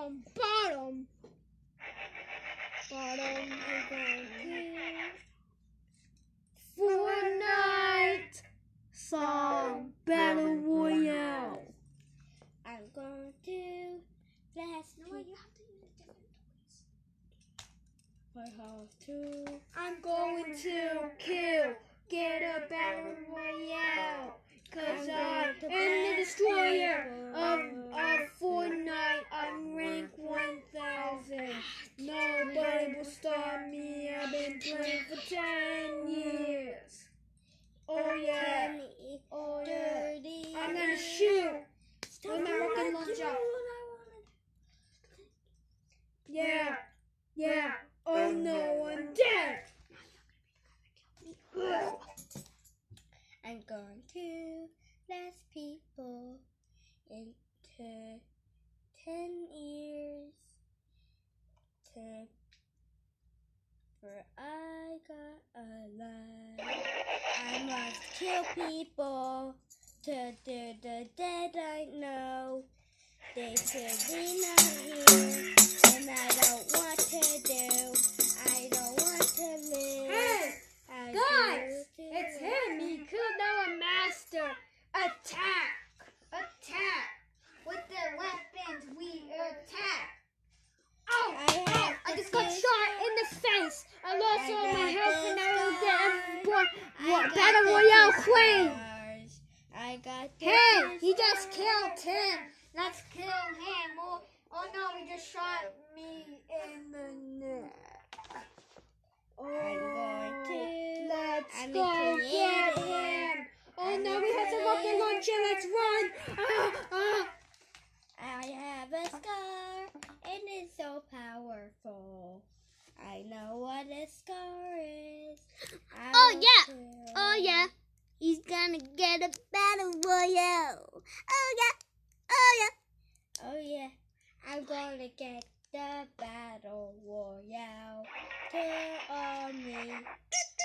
bottom, bottom. Bottom, we're going Fortnite song battle royale. I'm going to blast No, you have to use different toys. I have to. I'm going to kill, get a battle royale. Cause I am the destroyer of, of Fortnite. I'm rank 1000. Nobody will stop me. I've been playing for 10 years. Oh yeah. Penny, Oh yeah. dirty. I'm gonna shoot. Stop with my doing rocket that. launcher. Give me what I Yeah. Yeah. Oh no, I'm dead. wanted. I'm going to last people into ten years. To for I got alive. I must kill people to do the dead I know. They should be not here, and I don't want to do. I don't want to live. Hey, guys, do to it's live. him. He killed our master. Attack! Attack! With the weapons, we attack. Oh, I oh, have I to just got do- shot in the face. I lost I all my got health and I will get everyone. I What battle royale queen? I got Hey, he just killed him. Let's kill him. Oh, oh no, he just shot me in the neck. Oh, I'm let's I'm go get him. Oh no, he has a rocket launcher. Let's run. Ah, ah. I have a scar, and it's so powerful. I know what a scar is. I Oh, will yeah. kill Oh yeah, he's gonna get a battle royale. Oh yeah, oh yeah. Oh yeah, I'm gonna get the battle royale. Kill on me.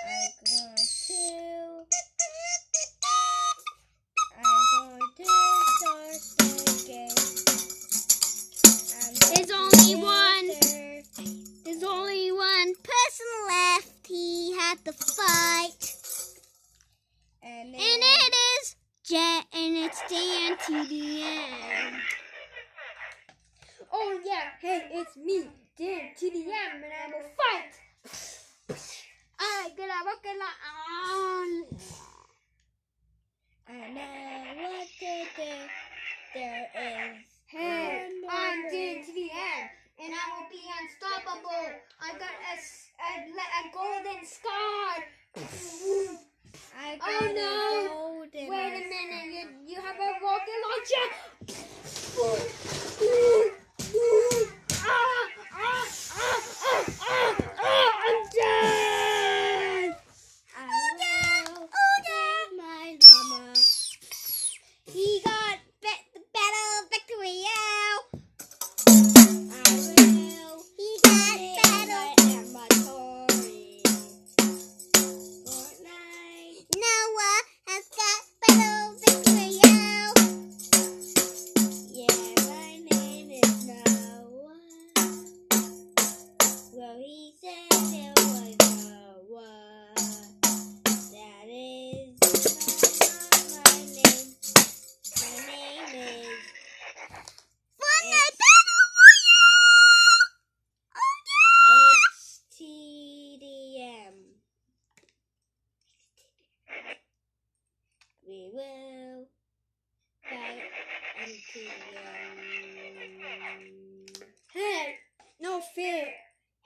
I'm going to. I'm going to start the game. I'm There's only one. There's only one person left. He had to fight, And, and it is Jet, it's Dan TDM. Oh yeah, hey, it's me, Dan TDM, and I will fight. I get a rocket launcher. I know what to do. There is. Hey, I'm Dan TDM, and I will be unstoppable. I got a, s- a, a golden scar. I Oh, got no.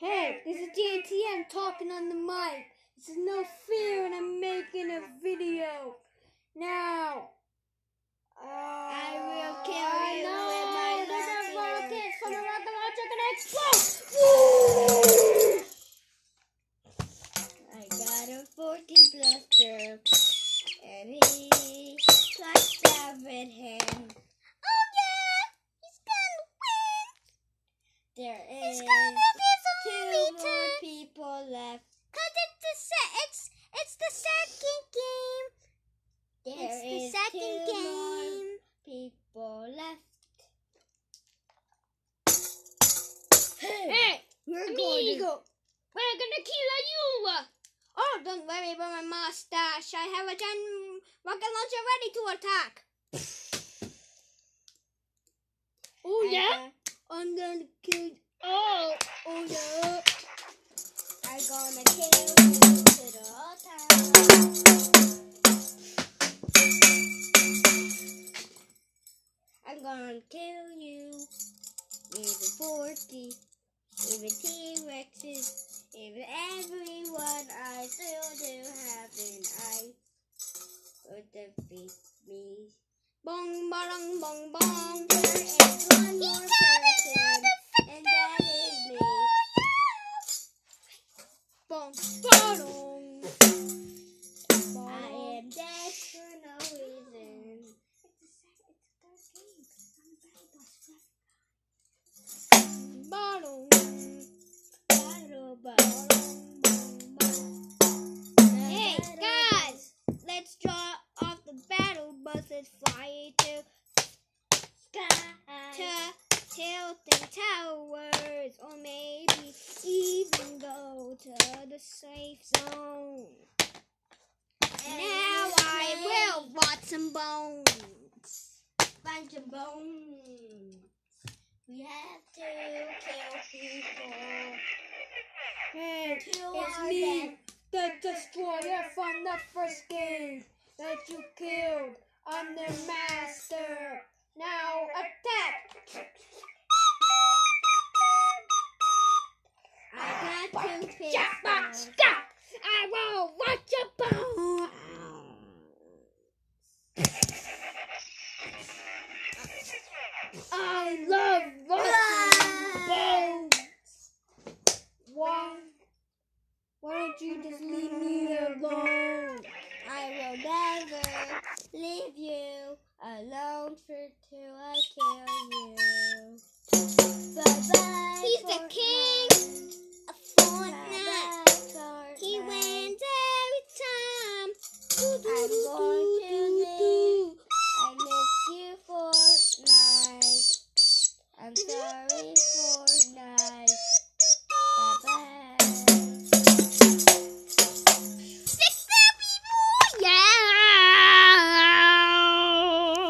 Hey, this is DNTM talking on the mic. This is no fear, and I'm making a video. Now. Uh, I will kill I you know, with my launcher. rocket from a rocket launcher gonna explode. I got a forky blaster, and he flashed out with him. Oh yeah, he's gonna win. There He's is the second game. There it's the second two game. More people left. Hey, hey we're amigo. Going to... We're gonna kill you. Oh, don't worry about my mustache. I have a giant rocket launcher ready to attack. oh yeah. Uh, I'm gonna kill. You. Oh, oh yeah. I'm gonna kill you to the town. I'm gonna kill you a 40, even T-Rexes, even everyone I still do have an eye. Would defeat me. Bong bong bong bong. There is one more towers, or maybe even go to the safe zone. Now I will watch some bones. Bunch of bones. We have to kill people. Hey, Kill it's me, the destroyer from the first game that you killed. I'm the master. Now I got two Yeah, but pistols. stop! I will watch your bone. I love watching bones. Why? Why don't you just leave me alone? I will never leave you alone for till I kill you. Bye bye. He's the king